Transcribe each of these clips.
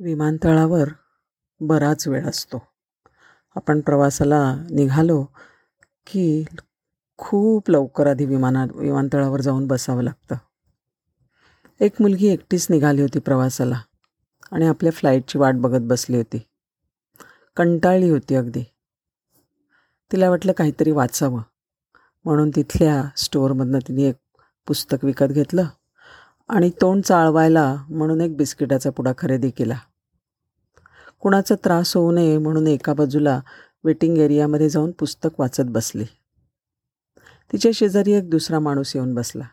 विमानतळावर बराच वेळ असतो. आपण प्रवासाला निघालो की खूप लवकर आधी विमाना विमानतळावर जाऊन बसावं लागतं. एक मुलगी एकटीच निघाली होती प्रवासाला आणि आपल्या फ्लाईटची वाट बघत बसली होती. कंटाळली होती अगदी. तिला वाटलं काहीतरी वाचावं. म्हणून तिथल्या स्टोअरमधनं तिने एक पुस्तक विकत घेतलं आणि तोंड चाळवायला म्हणून एक बिस्किटाचा पुडा खरेदी केला. कुणाचा त्रास होऊ नये म्हणून एका बाजूला वेटिंग एरियामध्ये जाऊन पुस्तक वाचत बसली. तिच्या शेजारी एक दुसरा माणूस येऊन बसला.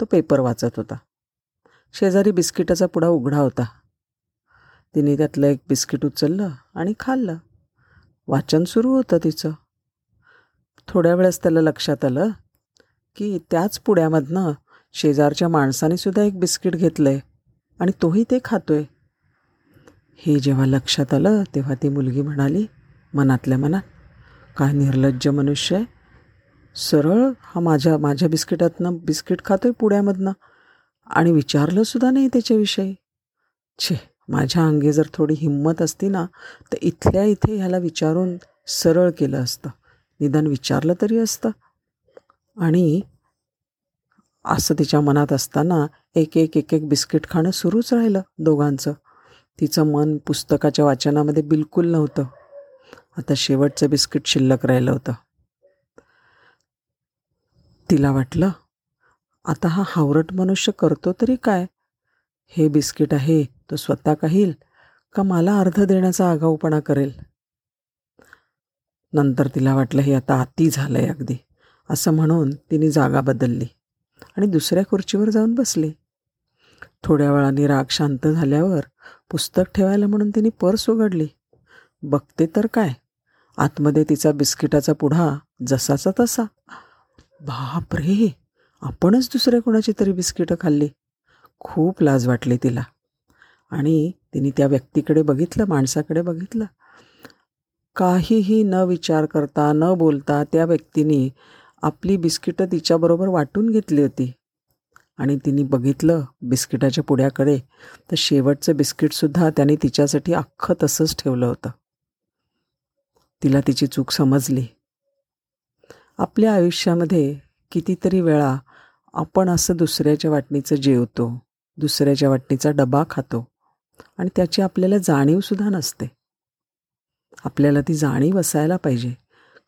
तो पेपर वाचत होता. शेजारी बिस्किटाचा पुडा उघडा होता. तिने त्यातलं एक बिस्किट उचललं आणि खाल्लं. वाचन सुरू होतं तिचं. थोड्या वेळेस त्याला लक्षात आलं की त्याच पुड्यामधनं शेजारच्या माणसाने सुद्धा एक बिस्किट घेतलं आहे आणि तोही ते खातोय. हे जेव्हा लक्षात आलं तेव्हा ती मुलगी म्हणाली मनातल्या मनात काय निर्लज्ज मनुष्य आहे. सरळ हा माझ्या माझ्या बिस्किटातनं बिस्किट खातो आहे पुड्यामधनं आणि विचारलंसुद्धा नाही त्याच्याविषयी. छे माझ्या अंगी जर थोडी हिंमत असती ना तर इथल्या इथे ह्याला विचारून सरळ केलं असतं. निदान विचारलं तरी असतं. आणि असं तिच्या मनात असताना एक एक एक एक बिस्किट खाणं सुरूच राहिलं दोघांचं. तिचं मन पुस्तकाच्या वाचनामध्ये बिलकुल नव्हतं. आता शेवटचं बिस्किट शिल्लक राहिलं होतं. तिला वाटलं आता हा हावरट मनुष्य करतो तरी काय? हे बिस्किट आहे तो स्वतः काहील का मला अर्ध देण्याचा आगाऊपणा करेल? नंतर तिला वाटलं हे आता अति झालं आहे अगदी असं म्हणून तिने जागा बदलली आणि दुसऱ्या खुर्चीवर जाऊन बसली. थोड्या वेळाने राग शांत झाल्यावर पुस्तक ठेवायला म्हणून तिने पर्स उघडली. बघते तर काय? आतमध्ये तिचा बिस्किटाचा पुढा जसाचा तसा. बाप रे आपणच दुसऱ्या कोणाची तरी बिस्किटं खाल्ली. खूप लाज वाटली तिला. आणि तिने त्या व्यक्तीकडे बघितलं माणसाकडे बघितलं. काहीही न विचार करता न बोलता त्या व्यक्तीने आपली बिस्किटं तिच्याबरोबर वाटून घेतली होती. आणि तिने बघितलं बिस्किटाच्या पुड्याकडे तर शेवटचं बिस्किटसुद्धा त्याने तिच्यासाठी अख्खं तसंच ठेवलं होतं. तिला तिची चूक समजली. आपल्या आयुष्यामध्ये कितीतरी वेळा आपण असं दुसऱ्याच्या वाटणीचं जेवतो दुसऱ्याच्या वाटणीचा डबा खातो आणि त्याची आपल्याला जाणीवसुद्धा नसते. आपल्याला ती जाणीव असायला पाहिजे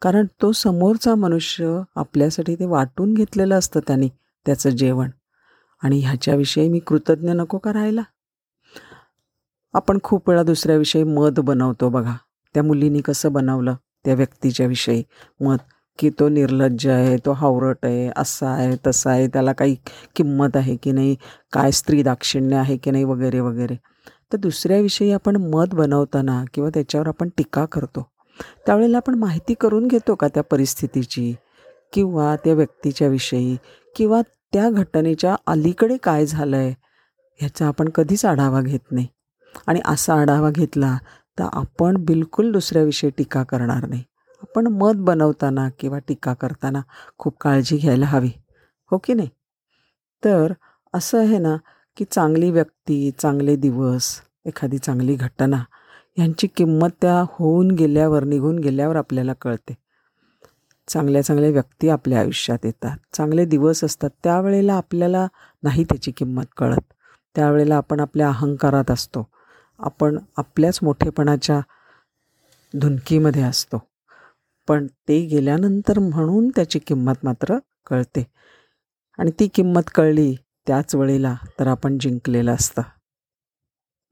कारण तो समोरचा मनुष्य आपल्यासाठी ते वाटून घेतलेलं असतं त्याने त्याचं जेवण. आणि ह्याच्याविषयी मी कृतज्ञ नको का राहायला आपण खूप वेळा दुसऱ्याविषयी मत बनवतो बघा. त्या मुलीने कसं बनवलं? त्या व्यक्तीच्या विषयी मत. की तो निर्लज्ज आहे तो हावरट आहे असा आहे तसा आहे त्याला काही किंमत आहे की नाही काय स्त्री दाक्षिण्य आहे की नाही वगैरे वगैरे. तर दुसऱ्याविषयी आपण मत बनवताना किंवा त्याच्यावर आपण टीका करतो. त्यावेळेला आपण माहिती करून घेतो का त्या परिस्थितीची? किंवा त्या व्यक्तीच्या विषयी? किंवा त्या घटनेच्या अलीकडे काय झालं आहे ह्याचा आपण कधीच आढावा घेत नाही. आणि असा आढावा घेतला तर आपण बिलकुल दुसऱ्याविषयी टीका करणार नाही. आपण मत बनवताना किंवा टीका करताना खूप काळजी घ्यायला हवी हो की नाही? तर असं आहे ना की चांगली व्यक्ती चांगले दिवस एखादी चांगली घटना ह्यांची किंमत त्या होऊन गेल्यावर निघून गेल्यावर आपल्याला कळते. चांगल्या चांगल्या व्यक्ती आपल्या आयुष्यात येतात. चांगले दिवस असतात त्यावेळेला आपल्याला नाही त्याची किंमत कळत. त्यावेळेला आपण आपल्या अहंकारात असतो. आपण आपल्याच मोठेपणाच्या धुनकीमध्ये असतो. पण ते गेल्यानंतर म्हणून त्याची किंमत मात्र कळते. आणि ती किंमत कळली त्याच वेळेला तर आपण जिंकलेलं असतं.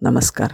नमस्कार.